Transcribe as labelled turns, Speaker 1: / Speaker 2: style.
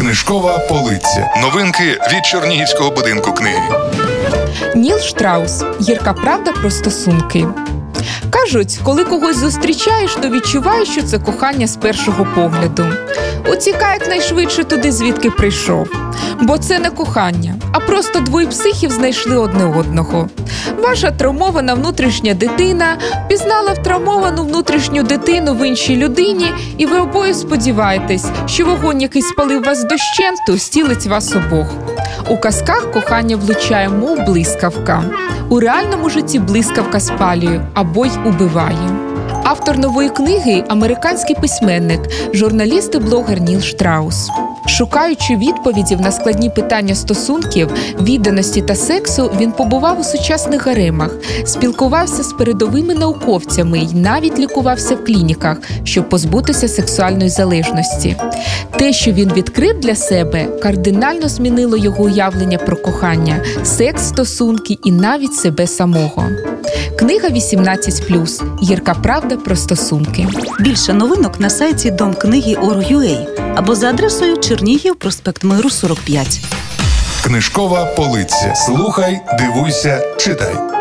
Speaker 1: Книжкова полиця. Новинки від Чернігівського будинку книги.
Speaker 2: Ніл Штраус Гірка правда про стосунки. Кажуть, коли когось зустрічаєш, то відчуваєш, що це кохання з першого погляду. Утікай якнайшвидше туди, звідки прийшов. Бо це не кохання, а просто двоє психів знайшли одне одного. Ваша травмована внутрішня дитина пізнала втравмовану внутрішню дитину в іншій людині, і ви обоє сподіваєтесь, що вогонь, який спалив вас дощенту, стілить вас обох. У казках кохання влучає, мов блискавка. У реальному житті блискавка спалює або й убиває. Автор нової книги американський письменник, журналіст і блогер Ніл Штраус. Шукаючи відповідів на складні питання стосунків, відданості та сексу, він побував у сучасних гаремах, спілкувався з передовими науковцями і навіть лікувався в клініках, щоб позбутися сексуальної залежності. Те, що він відкрив для себе, кардинально змінило його уявлення про кохання, секс, стосунки і навіть себе самого. Книга 18+. Гірка правда про стосунки.
Speaker 3: Більше новинок на сайті Дом книги Орг.ua або за адресою Чернігів, проспект Миру 45.
Speaker 1: Книжкова полиця. Слухай, дивуйся, читай.